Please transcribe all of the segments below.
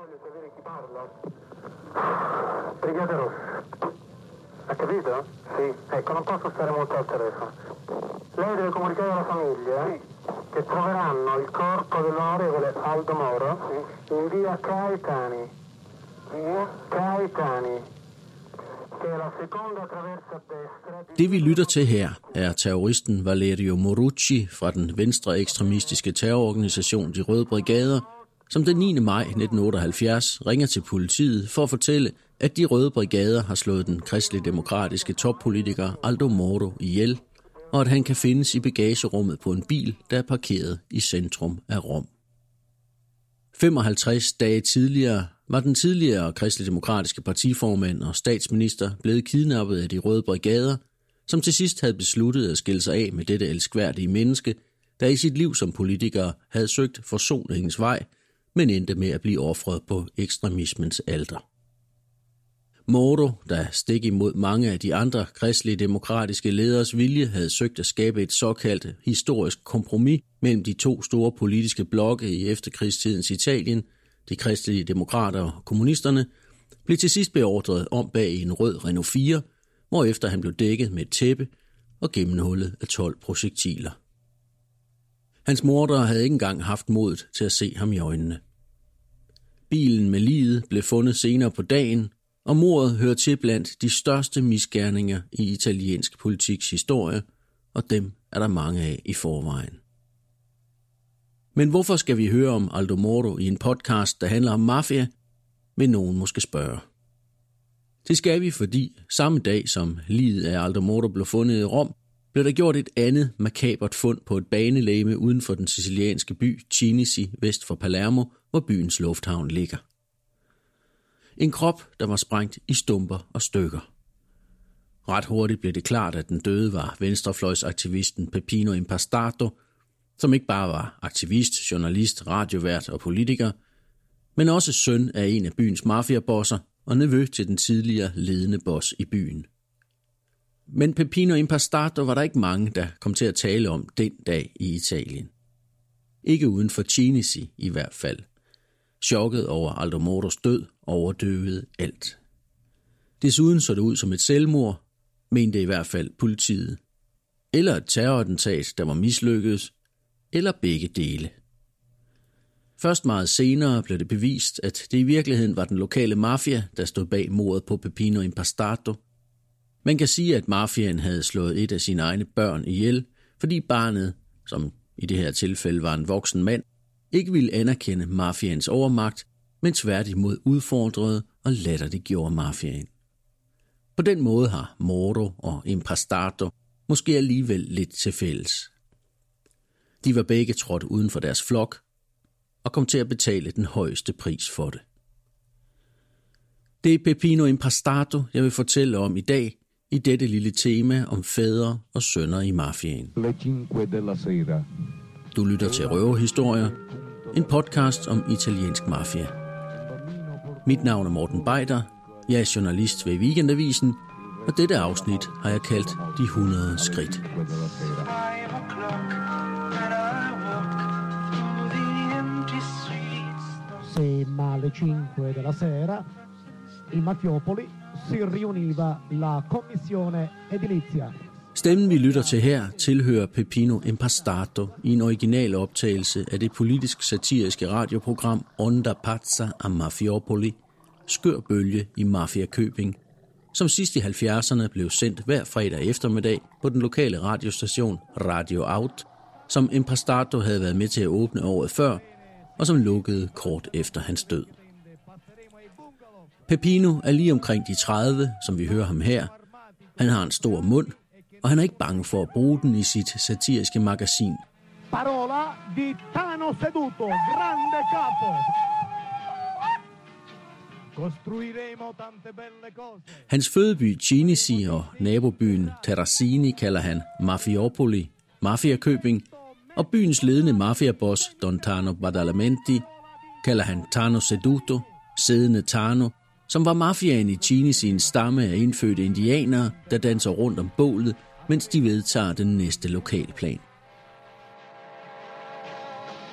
voglio sapere chi parla. Brigata Rossa. Ha capito? Sì. Ecco, non posso stare molto al telefono. Lei deve comunicare alla famiglia sì. che troveranno il corpo dell'onorevole Aldo Moro sì. in via Caetani. Via Caetani. Det vi lytter til her er terroristen Valerio Morucci fra den venstre ekstremistiske terrororganisation De Røde Brigader, som den 9. maj 1978 ringer til politiet for at fortælle, at De Røde Brigader har slået den kristelig-demokratiske toppolitiker Aldo Moro ihjel, og at han kan findes i bagagerummet på en bil, der er parkeret i centrum af Rom. 55 dage tidligere var den tidligere kristelig-demokratiske partiformand og statsminister blevet kidnappet af de røde brigader, som til sidst havde besluttet at skille sig af med dette elskværdige menneske, der i sit liv som politiker havde søgt forsoningens vej, men endte med at blive offret på ekstremismens alter. Moro, der stik imod mange af de andre kristelige demokratiske leders vilje, havde søgt at skabe et såkaldt historisk kompromis mellem de to store politiske blokke i efterkrigstidens Italien – de kristelige demokrater og kommunisterne, blev til sidst beordret om bag i en rød Renault 4, hvorefter han blev dækket med et tæppe og gennemhullet af 12 projektiler. Hans mordere havde ikke engang haft modet til at se ham i øjnene. Bilen med livet blev fundet senere på dagen, og mordet hører til blandt de største misgerninger i italiensk politiks historie, og dem er der mange af i forvejen. Men hvorfor skal vi høre om Aldo Moro i en podcast, der handler om mafia, vil nogen måske spørge. Det skal vi, fordi samme dag som livet af Aldo Moro blev fundet i Rom, blev der gjort et andet makabert fund på et banelæme uden for den sicilianske by Cinisi vest for Palermo, hvor byens lufthavn ligger. En krop, der var sprængt i stumper og stykker. Ret hurtigt blev det klart, at den døde var venstrefløjsaktivisten Pepino Impastato, som ikke bare var aktivist, journalist, radiovært og politiker, men også søn af en af byens mafiabosser og nevø til den tidligere ledende boss i byen. Men Pepino Impastato var der ikke mange, der kom til at tale om den dag i Italien. Ikke uden for Cinisi i hvert fald. Chokket over Aldo Moros død overdøvede alt. Desuden så det ud som et selvmord, mente i hvert fald politiet. Eller et terrorattentat, der var mislykkedes, eller begge dele. Først meget senere blev det bevist, at det i virkeligheden var den lokale mafia, der stod bag mordet på Pepino Impastato. Man kan sige, at mafiaen havde slået et af sine egne børn ihjel, fordi barnet, som i det her tilfælde var en voksen mand, ikke ville anerkende mafiaens overmagt, men tværtimod udfordrede og latterliggjorde mafiaen. På den måde har Moro og Impastato måske alligevel lidt til fælles. De var begge trådt uden for deres flok og kom til at betale den højeste pris for det. Det er Pepino Impastato, jeg vil fortælle om i dag i dette lille tema om fædre og sønner i mafiaen. Du lytter til Røverhistorier, en podcast om italiensk mafia. Mit navn er Morten Beider, jeg er journalist ved Weekendavisen, og dette afsnit har jeg kaldt De 100 skridt. ma alle 5 della sera i Mafiopoli si riuniva la commissione edilizia. Stemmen vi lytter til her tilhører Pepino Impastato i en original optagelse af det politisk satiriske radioprogram Onda Pazza a Mafiopoli, Skør Bølge i Mafia Købing, som sidst i 70'erne blev sendt hver fredag eftermiddag på den lokale radiostation Radio Out, som Impastato havde været med til at åbne året før og som lukkede kort efter hans død. Pepino er lige omkring de 30, som vi hører ham her. Han har en stor mund, og han er ikke bange for at bruge den i sit satiriske magasin. Parola di Tano Seduto, grande capo. Hans fødeby Cinisi og nabobyen Terracini kalder han Mafiopoli, Mafiakøbing, og byens ledende mafiaboss Don Tano Badalamenti kalder han Tano Seduto, siddende Tano, som var mafiaen i Chini sin stamme af indfødte indianere, der danser rundt om bålet, mens de vedtager den næste lokalplan.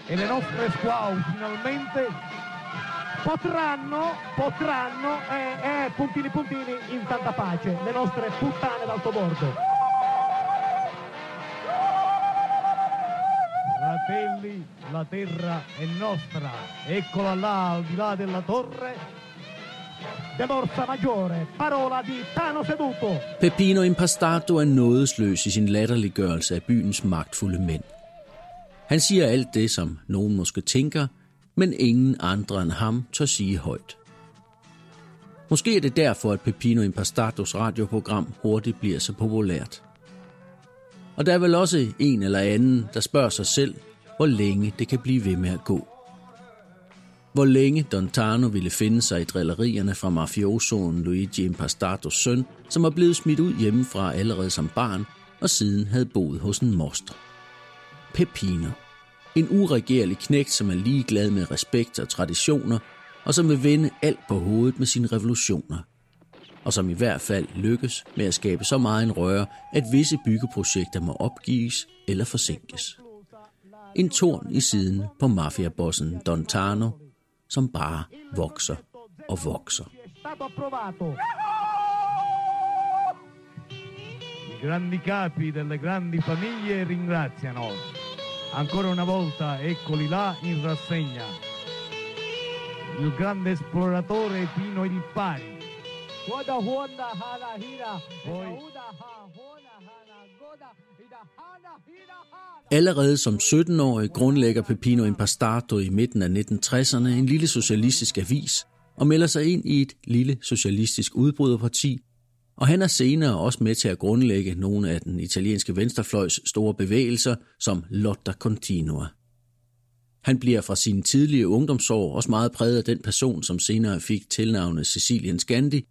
E le nostre squaw finalmente potranno, potranno, eh, eh, puntini puntini, in tanta pace, le nostre puttane d'altobordo. Fratelli, la terra è nostra, eccola là al di là della torre, dell'Orsa Maggiore, parola di Tano Seduto. Peppino Impastato er nådesløs i sin latterliggørelse af byens magtfulde mænd. Han siger alt det, som nogen måske tænker, men ingen andre end ham tør sige højt. Måske er det derfor, at Peppino Impastatos radioprogram hurtigt bliver så populært. Og der er vel også en eller anden, der spørger sig selv, hvor længe det kan blive ved med at gå. Hvor længe Don Tano ville finde sig i drillerierne fra mafiosoen Luigi Impastatos søn, som var blevet smidt ud hjemmefra allerede som barn, og siden havde boet hos en moster. Peppino. En uregerlig knægt, som er ligeglad med respekt og traditioner, og som vil vende alt på hovedet med sine revolutioner. Og som i hvert fald lykkes med at skabe så meget en røre, at visse byggeprojekter må opgives eller forsinkes. En torn i siden på mafiabossen Don Tano, som bare vokser og vokser. Stato approvato. I grandi capi delle grandi famiglie ringraziano. Ancora una volta eccoli là in rassegna. Il grande esploratore Pino Il Pari. Goda Allerede som 17-årig grundlægger Pepino Impastato i midten af 1960'erne en lille socialistisk avis og melder sig ind i et lille socialistisk udbryderparti, og han er senere også med til at grundlægge nogle af den italienske venstrefløjs store bevægelser som Lotta Continua. Han bliver fra sine tidlige ungdomsår også meget præget af den person, som senere fik tilnavnet Cecilien Scandi,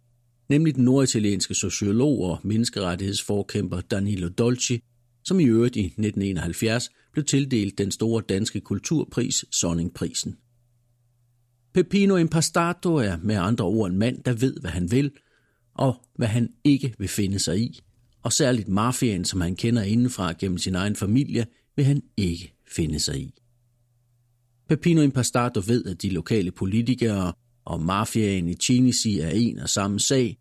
nemlig den norditalienske sociolog og menneskerettighedsforkæmper Danilo Dolci, som i øvrigt i 1971 blev tildelt den store danske kulturpris Sonningprisen. Peppino Impastato er med andre ord en mand, der ved, hvad han vil, og hvad han ikke vil finde sig i. Og særligt mafiaen, som han kender indenfra gennem sin egen familie, vil han ikke finde sig i. Peppino Impastato ved, at de lokale politikere og mafiaen i Chinisi er en og samme sag,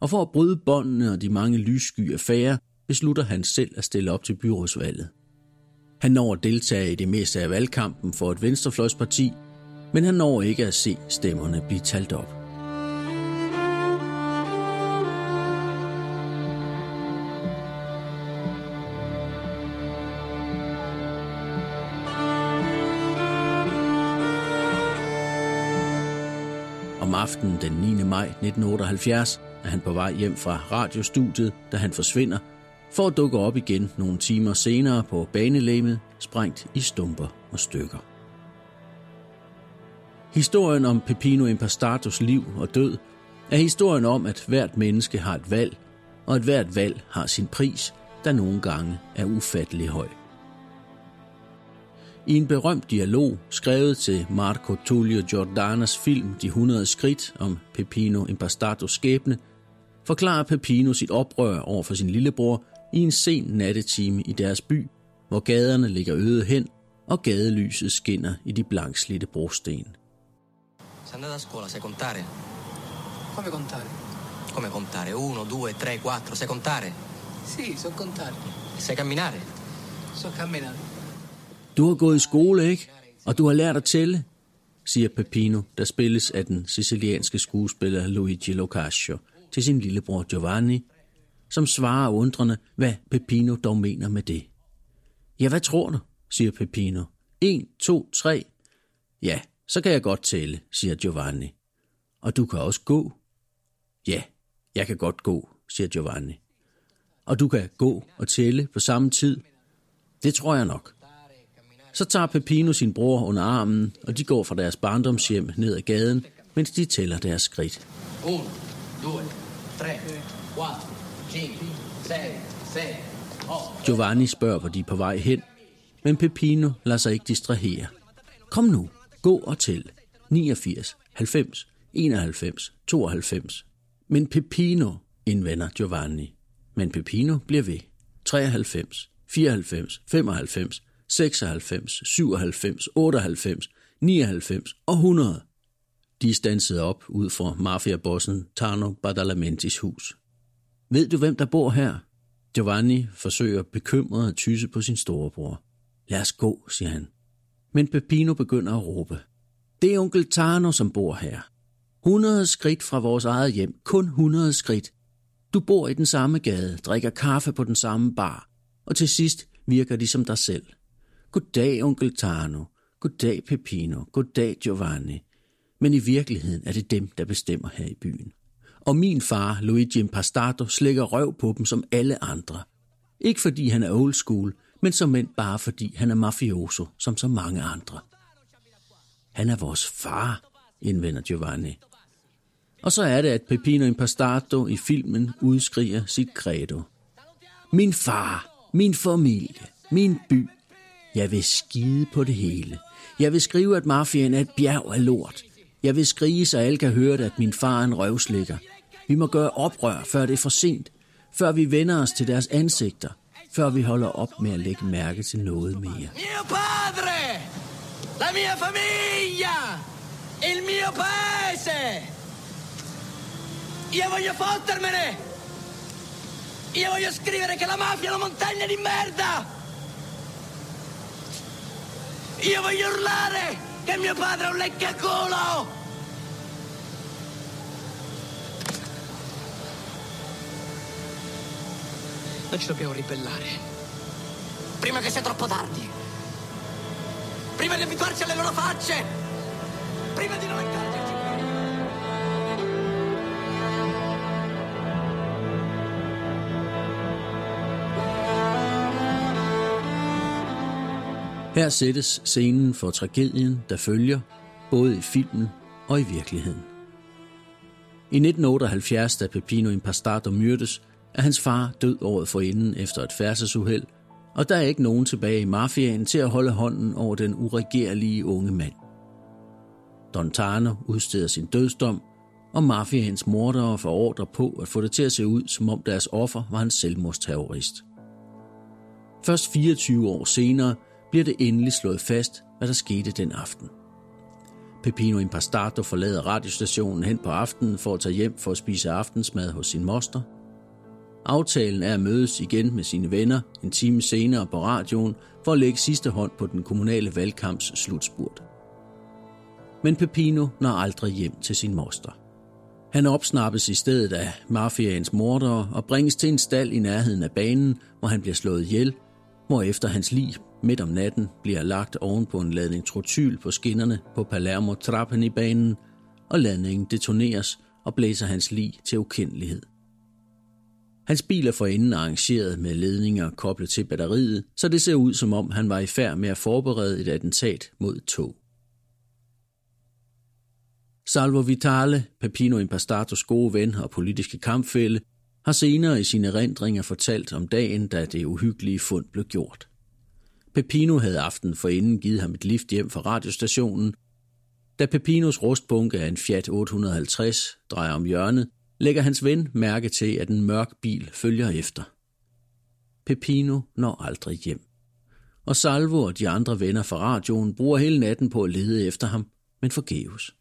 og for at bryde båndene og de mange lyssky affærer, beslutter han selv at stille op til byrådsvalget. Han når at deltage i det meste af valgkampen for et venstrefløjsparti, men han når ikke at se stemmerne blive talt op. Om aftenen den 9. maj 1978 er han på vej hjem fra radiostudiet, da han forsvinder, for at dukke op igen nogle timer senere på banelæmet, sprængt i stumper og stykker. Historien om Pepino Impastatos liv og død er historien om, at hvert menneske har et valg, og at hvert valg har sin pris, der nogle gange er ufattelig høj. I en berømt dialog, skrevet til Marco Tullio Giordanas film De 100 skridt om Pepino Impastatos skæbne, forklarer Pepino sit oprør over for sin lillebror i en sen nattetime i deres by, hvor gaderne ligger øde hen, og gadelyset skinner i de blankslidte brosten. Se andate a scuola sai contare? Come contare? Come contare? Uno, due, tre, quattro, sai contare? Sì, so contare. Sai camminare? So camminare. Du har gået i skole, ikke? Og du har lært at tælle, siger Peppino, der spilles af den sicilianske skuespiller Luigi Locascio, til sin lillebror Giovanni, som svarer undrende, hvad Pepino dog mener med det. Ja, hvad tror du, siger Pepino. En, to, tre. Ja, så kan jeg godt tælle, siger Giovanni. Og du kan også gå. Ja, jeg kan godt gå, siger Giovanni. Og du kan gå og tælle på samme tid. Det tror jeg nok. Så tager Pepino sin bror under armen, og de går fra deres barndomshjem ned ad gaden, mens de tæller deres skridt. 1, 2, 3, 4, Giovanni spørger, hvor de er på vej hen, men Pepino lader sig ikke distrahere. Kom nu, gå og tæl. 89, 90, 91, 92. Men Pepino indvender Giovanni. Men Pepino bliver ved. 93, 94, 95, 96, 97, 98, 99 og 100. De stansede op ud fra mafiabossen Tano Badalamentis hus. Ved du, hvem der bor her? Giovanni forsøger bekymret at tysse på sin storebror. Lad os gå, siger han. Men Peppino begynder at råbe. Det er onkel Tano, som bor her. 100 skridt fra vores eget hjem. Kun 100 skridt. Du bor i den samme gade, drikker kaffe på den samme bar, og til sidst virker de som dig selv. Goddag, onkel Tano. Goddag, Peppino. Goddag, Giovanni. Men i virkeligheden er det dem, der bestemmer her i byen. Og min far, Luigi Impastato, slækker røv på dem som alle andre. Ikke fordi han er old school, men som end bare fordi han er mafioso, som så mange andre. Han er vores far, indvender Giovanni. Og så er det, at Peppino Impastato i filmen udskriger sit credo. Min far, min familie, min by. Jeg vil skide på det hele. Jeg vil skrive, at mafiaen er et bjerg af lort. Jeg vil skrige, så alle kan høre det, at min far er en røvslikker. Vi må gøre oprør, før det er for sent. Før vi vender os til deres ansigter. Før vi holder op med at lægge mærke til noget mere. Mio padre! La mia famiglia! Il mio paese! Io voglio fottermene! Io voglio scrivere che la mafia è una montagna di merda! Io voglio urlare che mio padre è un leccaculo! Non ci dobbiamo ribellare. Prima che sia troppo tardi. Prima di abituarci alle loro facce. Prima di non accorgerci. Her sættes scenen for tragedien, der følger, både i filmen og i virkeligheden. I 1978, da Peppino Impastato myrdes, er hans far død året forinden efter et færdselsuheld, og der er ikke nogen tilbage i mafiaen til at holde hånden over den uregerlige unge mand. Don Tano udsteder sin dødsdom, og mafiaens mordere får ordre på at få det til at se ud, som om deres offer var en selvmordsterrorist. Først 24 år senere bliver det endelig slået fast, hvad der skete den aften. Peppino Impastato forlader radiostationen hen på aftenen for at tage hjem for at spise aftensmad hos sin moster. Aftalen er at mødes igen med sine venner en time senere på radioen for at lægge sidste hånd på den kommunale valgkamps slutspurt. Men Pepino når aldrig hjem til sin moster. Han opsnappes i stedet af mafiaens mordere og bringes til en stald i nærheden af banen, hvor han bliver slået ihjel, efter hans lig midt om natten bliver lagt oven på en ladning trotyl på skinnerne på Palermo Trapani-banen, og ladningen detoneres og blæser hans lig til ukendelighed. Hans bil er forinden arrangeret med ledninger koblet til batteriet, så det ser ud som om han var i færd med at forberede et attentat mod et tog. Salvo Vitale, Pepino Impastatos gode ven og politiske kampfælle, har senere i sine erindringer fortalt om dagen, da det uhyggelige fund blev gjort. Pepino havde aften forinden givet ham et lift hjem fra radiostationen. Da Pepinos rustbunke af en Fiat 850 drejer om hjørnet, lægger hans ven mærke til, at en mørk bil følger efter. Pepino når aldrig hjem. Og Salvo og de andre venner fra radioen bruger hele natten på at lede efter ham, men forgæves.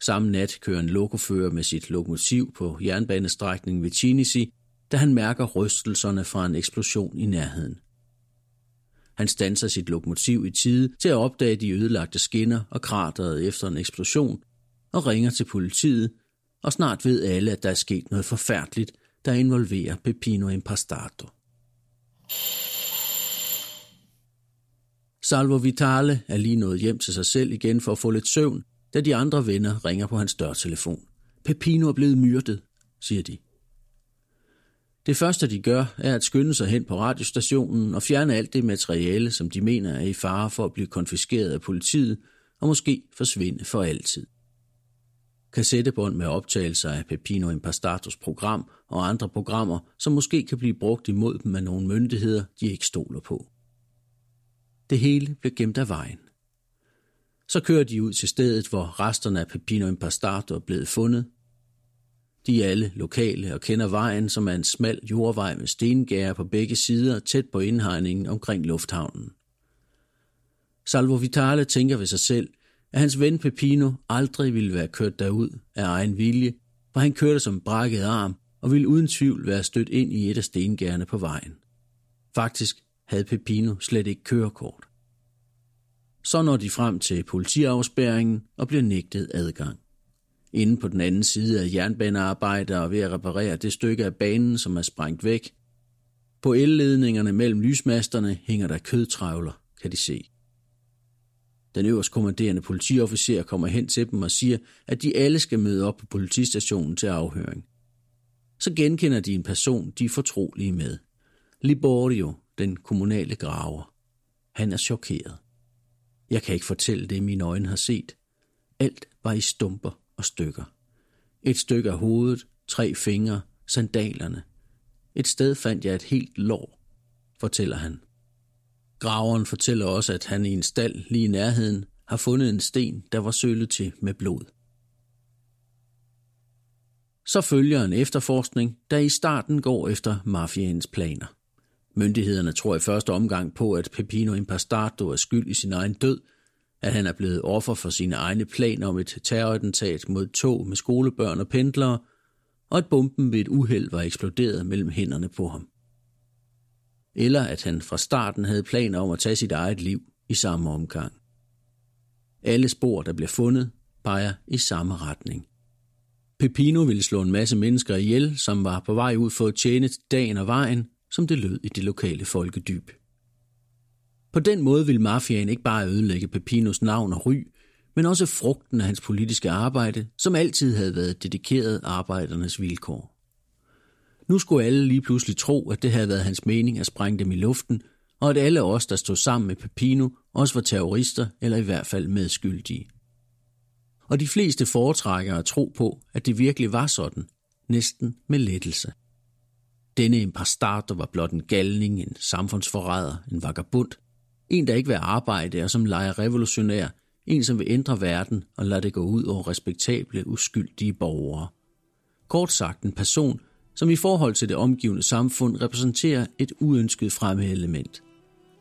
Samme nat kører en lokofører med sit lokomotiv på jernbanestrækningen ved Chinisi, da han mærker rystelserne fra en eksplosion i nærheden. Han stanser sit lokomotiv i tide til at opdage de ødelagte skinner og krateret efter en eksplosion, og ringer til politiet, og snart ved alle, at der er sket noget forfærdeligt, der involverer Peppino Impastato. Salvo Vitale er lige nået hjem til sig selv igen for at få lidt søvn, da de andre venner ringer på hans dørtelefon. Peppino er blevet myrdet, siger de. Det første, de gør, er at skynde sig hen på radiostationen og fjerne alt det materiale, som de mener er i fare for at blive konfiskeret af politiet og måske forsvinde for altid. Kassettebånd med optagelser af Pepino Impastatos program og andre programmer, som måske kan blive brugt imod dem af nogle myndigheder, de ikke stoler på. Det hele blev gemt af vejen. Så kører de ud til stedet, hvor resterne af Pepino Impastato er blevet fundet. De er alle lokale og kender vejen, som er en smal jordvej med stengærer på begge sider tæt på indhegningen omkring lufthavnen. Salvo Vitale tænker ved sig selv, at hans ven Pepino aldrig ville være kørt derud af egen vilje, for han kørte som brækket arm og ville uden tvivl være stødt ind i et af stengærne på vejen. Faktisk havde Pepino slet ikke kørekort. Så når de frem til politiafspæringen og bliver nægtet adgang. Inde på den anden side af jernbanearbejdere ved at reparere det stykke af banen, som er sprængt væk. På elledningerne mellem lysmasterne hænger der kødtrævler, kan de se. Den øverst kommanderende politiofficer kommer hen til dem og siger, at de alle skal møde op på politistationen til afhøring. Så genkender de en person, de er fortrolige med. Liborio, den kommunale graver. Han er chokeret. Jeg kan ikke fortælle det, mine øjne har set. Alt var i stumper og stykker. Et stykke af hovedet, tre fingre, sandalerne. Et sted fandt jeg et helt lår, fortæller han. Graveren fortæller også, at han i en stald lige i nærheden har fundet en sten, der var sølet til med blod. Så følger en efterforskning, der i starten går efter mafiaens planer. Myndighederne tror i første omgang på, at Pepino Impastato er skyld i sin egen død, at han er blevet offer for sine egne planer om et terrorattentat mod tog med skolebørn og pendlere, og at bomben ved et uheld var eksploderet mellem hænderne på ham. Eller at han fra starten havde planer om at tage sit eget liv i samme omgang. Alle spor, der bliver fundet, peger i samme retning. Pepino ville slå en masse mennesker ihjel, som var på vej ud for at tjene dagen og vejen, som det lød i det lokale folkedyb. På den måde ville mafiaen ikke bare ødelægge Pepinos navn og ry, men også frugten af hans politiske arbejde, som altid havde været dedikeret arbejdernes vilkår. Nu skulle alle lige pludselig tro, at det havde været hans mening at sprænge dem i luften, og at alle os, der stod sammen med Pepino, også var terrorister eller i hvert fald medskyldige. Og de fleste foretrækker at tro på, at det virkelig var sådan, næsten med lettelse. Denne impastator var blot en galning, en samfundsforræder, en vagabund, en, der ikke vil arbejde og som leger revolutionær, en, som vil ændre verden og lade det gå ud over respektable, uskyldige borgere. Kort sagt en person, som i forhold til det omgivende samfund repræsenterer et uønsket fremmedelement.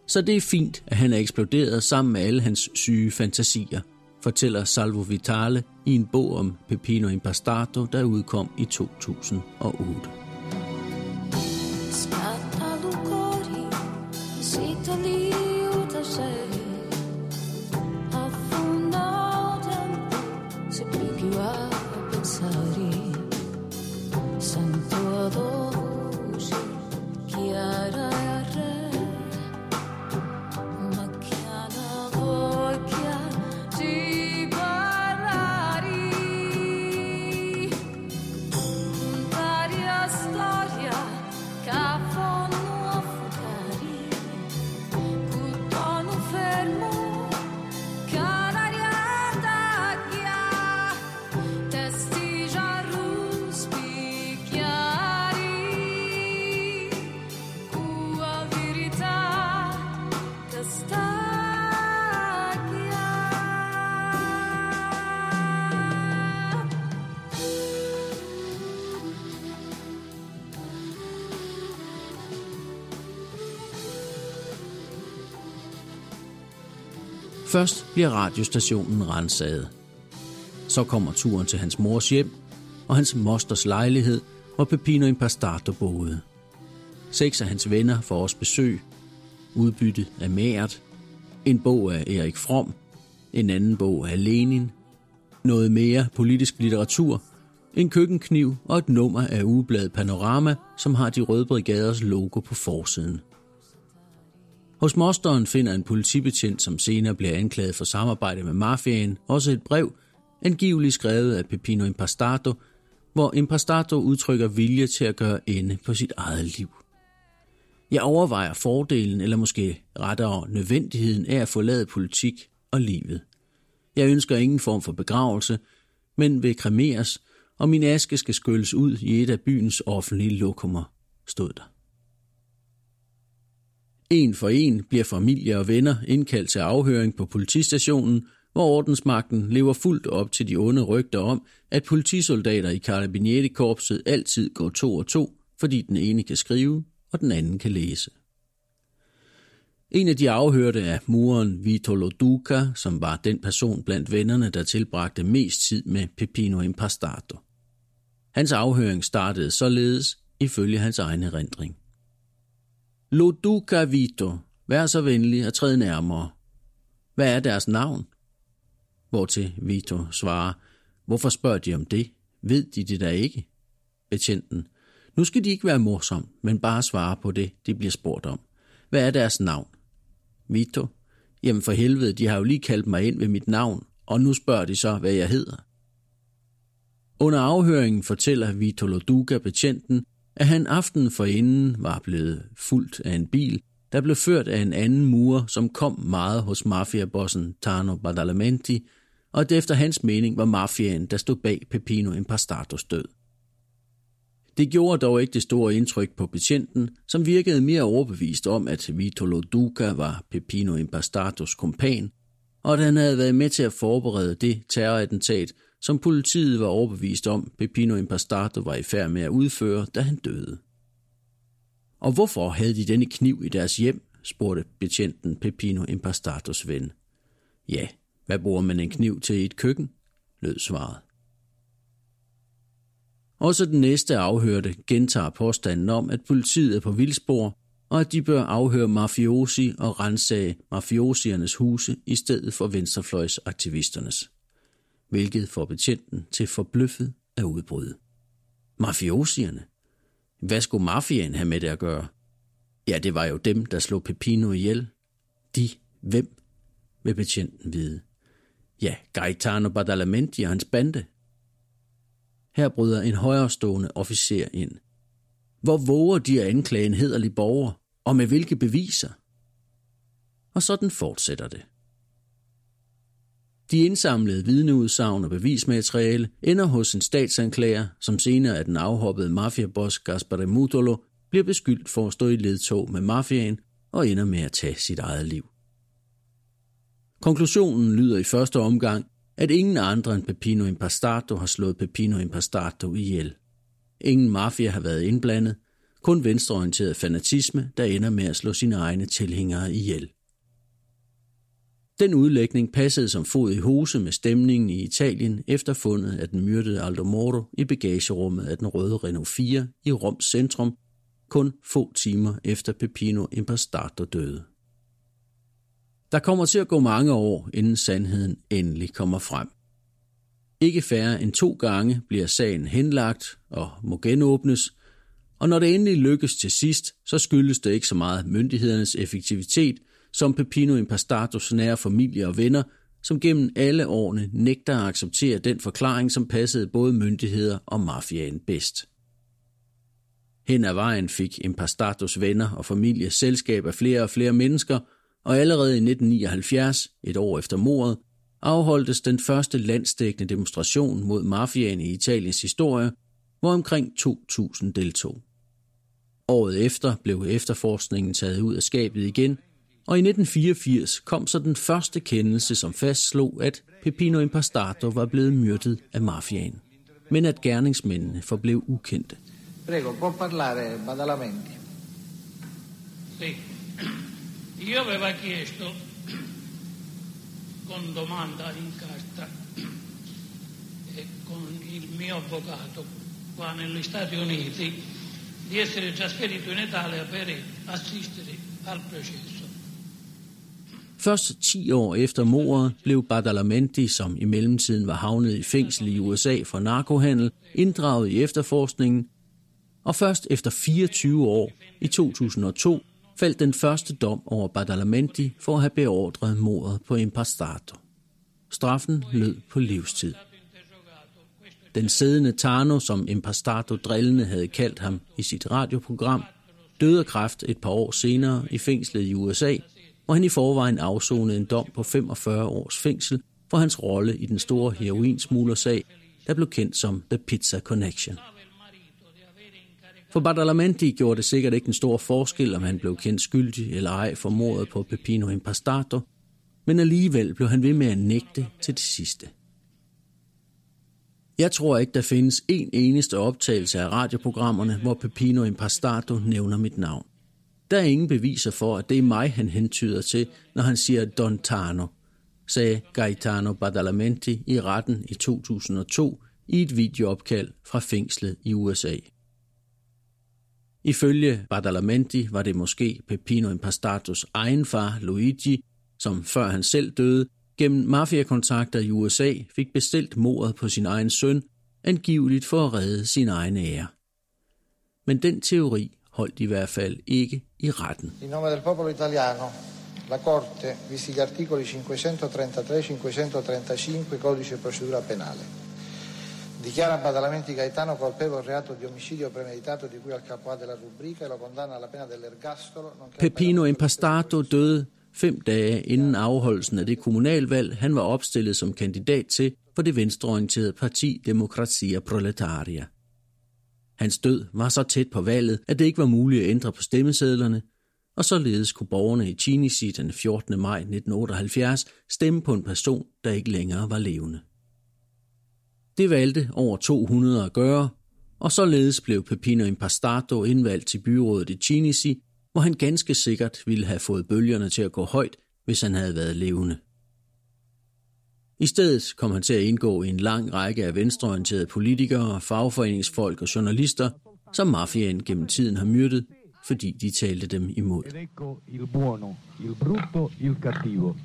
Så det er fint, at han er eksploderet sammen med alle hans syge fantasier, fortæller Salvo Vitale i en bog om Pepino Impastato, der udkom i 2008. Først bliver radiostationen renset. Så kommer turen til hans mors hjem og hans mosters lejlighed, hvor Pepino Impastato boede. Seks af hans venner får også besøg. udbytte af Mært. En bog af Erik From. En anden bog af Lenin. Noget mere politisk litteratur. En køkkenkniv og et nummer af ugebladet Panorama, som har de røde brigaders logo på forsiden. Hos mosteren finder en politibetjent, som senere bliver anklaget for samarbejde med mafiaen, også et brev, angiveligt skrevet af Pepino Impastato, hvor Impastato udtrykker vilje til at gøre ende på sit eget liv. Jeg overvejer fordelen, eller måske rettere nødvendigheden af at forlade politik og livet. Jeg ønsker ingen form for begravelse, men vil kremeres, og min aske skal skylles ud i et af byens offentlige lokummer, stod der. En for en bliver familie og venner indkaldt til afhøring på politistationen, hvor ordensmagten lever fuldt op til de onde rygter om, at politisoldater i Carabinieri-korpset altid går to og to, fordi den ene kan skrive, og den anden kan læse. En af de afhørte er muren Vito Loduca, som var den person blandt vennerne, der tilbragte mest tid med Pepino Impastato. Hans afhøring startede således, ifølge hans egen erindring. Loduca Vito, vær så venlig at træde nærmere. Hvad er deres navn? Hvortil Vito svarer, hvorfor spørger de om det? Ved de det da ikke? Betjenten, nu skal de ikke være morsom, men bare svare på det, de bliver spurgt om. Hvad er deres navn? Vito, jamen for helvede, de har jo lige kaldt mig ind ved mit navn, og nu spørger de så, hvad jeg hedder. Under afhøringen fortæller Vito Loduca betjenten, at han aftenen forinden var blevet fuldt af en bil, der blev ført af en anden mur, som kom meget hos mafiabossen Tano Badalamenti, og at det efter hans mening var mafiaen, der stod bag Pepino Impastatos død. Det gjorde dog ikke det store indtryk på betjenten, som virkede mere overbevist om, at Vito Loduca var Pepino Impastatos kompan, og at han havde været med til at forberede det terrorattentat, som politiet var overbevist om, Pepino Impastato var i færd med at udføre, da han døde. Og hvorfor havde de denne kniv i deres hjem, spurgte betjenten Pepino Impastatos ven. Ja, hvad bruger man en kniv til i et køkken? lød svaret. Også den næste afhørte gentager påstanden om, at politiet er på vildspor, og at de bør afhøre mafiosi og rensage mafiosiernes huse i stedet for venstrefløjsaktivisternes. Hvilket får betjenten til forbløffet at udbryde. Mafiosierne? Hvad skulle mafiaen have med det at gøre? Ja, det var jo dem, der slog Pepino ihjel. De, hvem? Vil betjenten vide. Ja, Gaetano Badalamenti og hans bande. Her bryder en højrestående officer ind. Hvor våger de at anklage en hederlig borger, og med hvilke beviser? Og sådan fortsætter det. De indsamlede vidneudsagn og bevismateriale ender hos en statsanklager, som senere af den afhoppede mafiaboss Gaspare Mutolo bliver beskyldt for at stå i ledtog med mafiaen og ender med at tage sit eget liv. Konklusionen lyder i første omgang, at ingen andre end Pepino Impastato har slået Pepino Impastato ihjel. Ingen mafia har været indblandet, kun venstreorienteret fanatisme, der ender med at slå sine egne tilhængere ihjel. Den udlægning passede som fod i hose med stemningen i Italien efter fundet af den myrdede Aldo Moro i bagagerummet af den røde Renault 4 i Roms centrum, kun få timer efter Pepino Impastato døde. Der kommer til at gå mange år, inden sandheden endelig kommer frem. Ikke færre end to gange bliver sagen henlagt og må genåbnes, og når det endelig lykkes til sidst, så skyldes det ikke så meget myndighedernes effektivitet, som Pepino Impastatos nære familie og venner, som gennem alle årene nægter at acceptere den forklaring, som passede både myndigheder og mafiaen bedst. Hen ad vejen fik Impastatos venner og familie selskab af flere og flere mennesker, og allerede i 1979, et år efter mordet, afholdtes den første landsdækkende demonstration mod mafiaen i Italiens historie, hvor omkring 2.000 deltog. Året efter blev efterforskningen taget ud af skabet igen, og i 1984 kom så den første kendelse, som fastslog, at Pepino Impastato var blevet myrdet af mafiaen, men at gerningsmændene forblev ukendte. Prego, può parlare Badalamenti. Sì. Io aveva chiesto con domanda in carta e con il mio avvocato qua negli Stati Uniti di essere trasferito in Italia per assistere al processo. Først 10 år efter mordet blev Badalamenti, som i mellemtiden var havnet i fængsel i USA for narkohandel, inddraget i efterforskningen, og først efter 24 år, i 2002, faldt den første dom over Badalamenti for at have beordret mordet på Impastato. Straffen lød på livstid. Den siddende Tano, som Impastato drillende havde kaldt ham i sit radioprogram, døde af kræft et par år senere i fængslet i USA, hvor han i forvejen afsonede en dom på 45 års fængsel for hans rolle i den store heroinsmuglersag, der blev kendt som The Pizza Connection. For Badalamenti gjorde det sikkert ikke en stor forskel, om han blev kendt skyldig eller ej for mordet på Pepino Impastato, men alligevel blev han ved med at nægte til det sidste. Jeg tror ikke, der findes en eneste optagelse af radioprogrammerne, hvor Pepino Impastato nævner mit navn. Der er ingen beviser for, at det er mig, han hentyder til, når han siger Don Tano, sagde Gaetano Badalamenti i retten i 2002 i et videoopkald fra fængslet i USA. Ifølge Badalamenti var det måske Pepino Impastatos egen far, Luigi, som før han selv døde, gennem mafiakontakter i USA fik bestilt mordet på sin egen søn, angiveligt for at redde sin egen ære. Men den teori holdt i hvert fald ikke i retten. I nome del popolo italiano, la Corte, visti gli articoli 533-535 Codice Procedura Penale, dichiara Badalamenti Gaetano colpevole reato di omicidio premeditato di cui al capo della rubrica e lo condanna alla pena dell'ergastolo. Peppino Impastato døde fem dage inden afholdelsen af det kommunalvalg, han var opstillet som kandidat til for det venstreorienterede parti Demokratia Proletaria. Hans død var så tæt på valget, at det ikke var muligt at ændre på stemmesedlerne, og således kunne borgerne i Chinisi den 14. maj 1978 stemme på en person, der ikke længere var levende. Det valgte over 200 at gøre, og således blev Pepino Impastato indvalgt til byrådet i Chinisi, hvor han ganske sikkert ville have fået bølgerne til at gå højt, hvis han havde været levende. I stedet kom han til at indgå i en lang række af venstreorienterede politikere, fagforeningsfolk og journalister, som mafiaen gennem tiden har myrdet, fordi de talte dem imod. il buono, il brutto, il cattivo.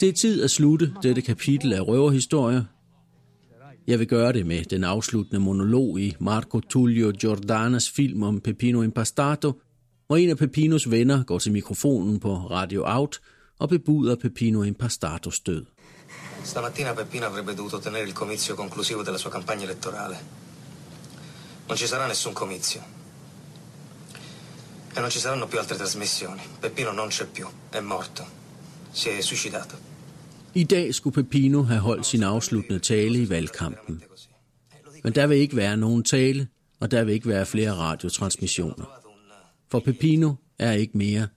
Det er tid at slutte dette kapitel af røverhistorier. Jeg vil gøre det med den afsluttende monolog i Marco Tullio Giordanas film om Peppino Impastato, hvor en af Peppinos venner går til mikrofonen på Radio Out og bebuder Peppino Impastatos død. Stamattina Peppino avrebbe dovuto tenere il comizio conclusivo della sua campagna elettorale. Non ci sarà nessun comizio. E non ci saranno più altre trasmissioni. Peppino non c'è più, è morto. Si è suicidato. I dag skulle Pepino have holdt sin afsluttende tale i valgkampen. Men der vil ikke være nogen tale, og der vil ikke være flere radiotransmissioner. For Pepino er ikke mere.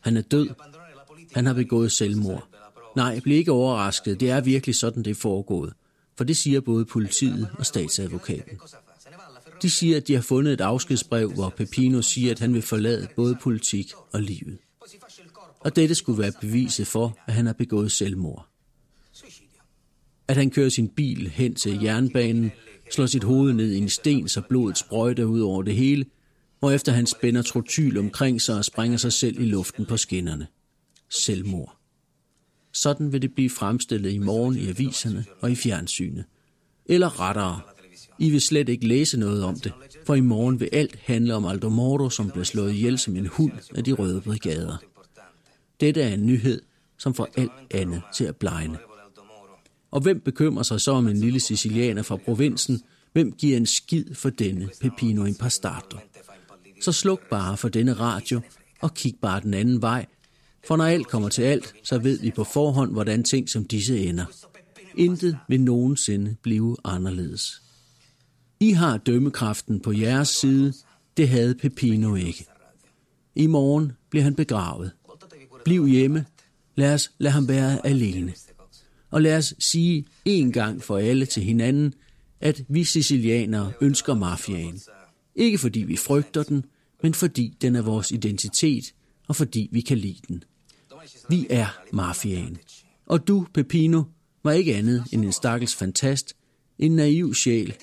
Han er død. Han har begået selvmord. Nej, bliv ikke overrasket. Det er virkelig sådan, det er foregået. For det siger både politiet og statsadvokaten. De siger, at de har fundet et afskedsbrev, hvor Pepino siger, at han vil forlade både politik og livet. Og dette skulle være beviset for, at han har begået selvmord. At han kører sin bil hen til jernbanen, slår sit hoved ned i en sten, så blodet sprøjter ud over det hele, hvorefter han spænder trotyl omkring sig og springer sig selv i luften på skinnerne. Selvmord. Sådan vil det blive fremstillet i morgen i aviserne og i fjernsynet. Eller rettere, I vil slet ikke læse noget om det, for i morgen vil alt handle om Aldo Moro, som blev slået ihjel som en hund af de røde brigader. Dette er en nyhed, som får alt andet til at blegne. Og hvem bekymrer sig så om en lille sicilianer fra provinsen? Hvem giver en skid for denne Pepino Impastato? Så sluk bare for denne radio og kig bare den anden vej, for når alt kommer til alt, så ved vi på forhånd, hvordan ting som disse ender. Intet vil nogensinde blive anderledes. I har dømmekraften på jeres side, det havde Pepino ikke. I morgen bliver han begravet. Bliv hjemme. Lad os lade ham være alene. Og lad os sige en gang for alle til hinanden, at vi sicilianere ønsker mafiaen. Ikke fordi vi frygter den, men fordi den er vores identitet, og fordi vi kan lide den. Vi er mafiaen. Og du, Pepino, var ikke andet end en stakkels fantast, en naiv sjæl,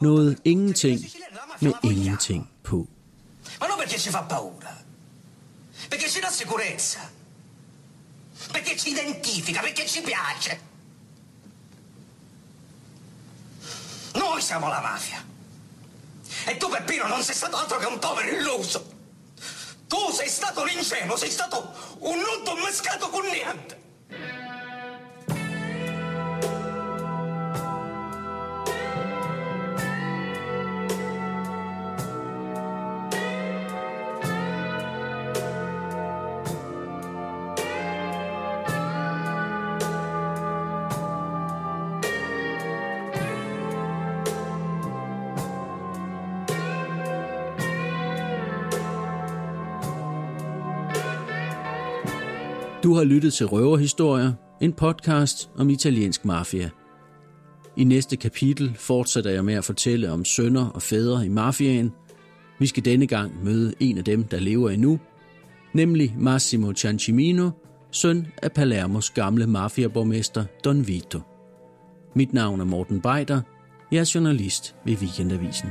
noget ingenting med ingenting på. Ma non perché ci fa paura, perché ci dà sicurezza, perché ci identifica, perché ci piace. Noi siamo la mafia. E tu, Peppino, non sei stato altro che un povero illuso. Tu sei stato un sei stato un nudo mescato con Du har lyttet til Røverhistorier, en podcast om italiensk mafia. I næste kapitel fortsætter jeg med at fortælle om sønner og fædre i mafiaen. Vi skal denne gang møde en af dem, der lever endnu, nemlig Massimo Ciancimino, søn af Palermos gamle mafiaborgmester Don Vito. Mit navn er Morten Beider. Jeg er journalist ved Weekendavisen.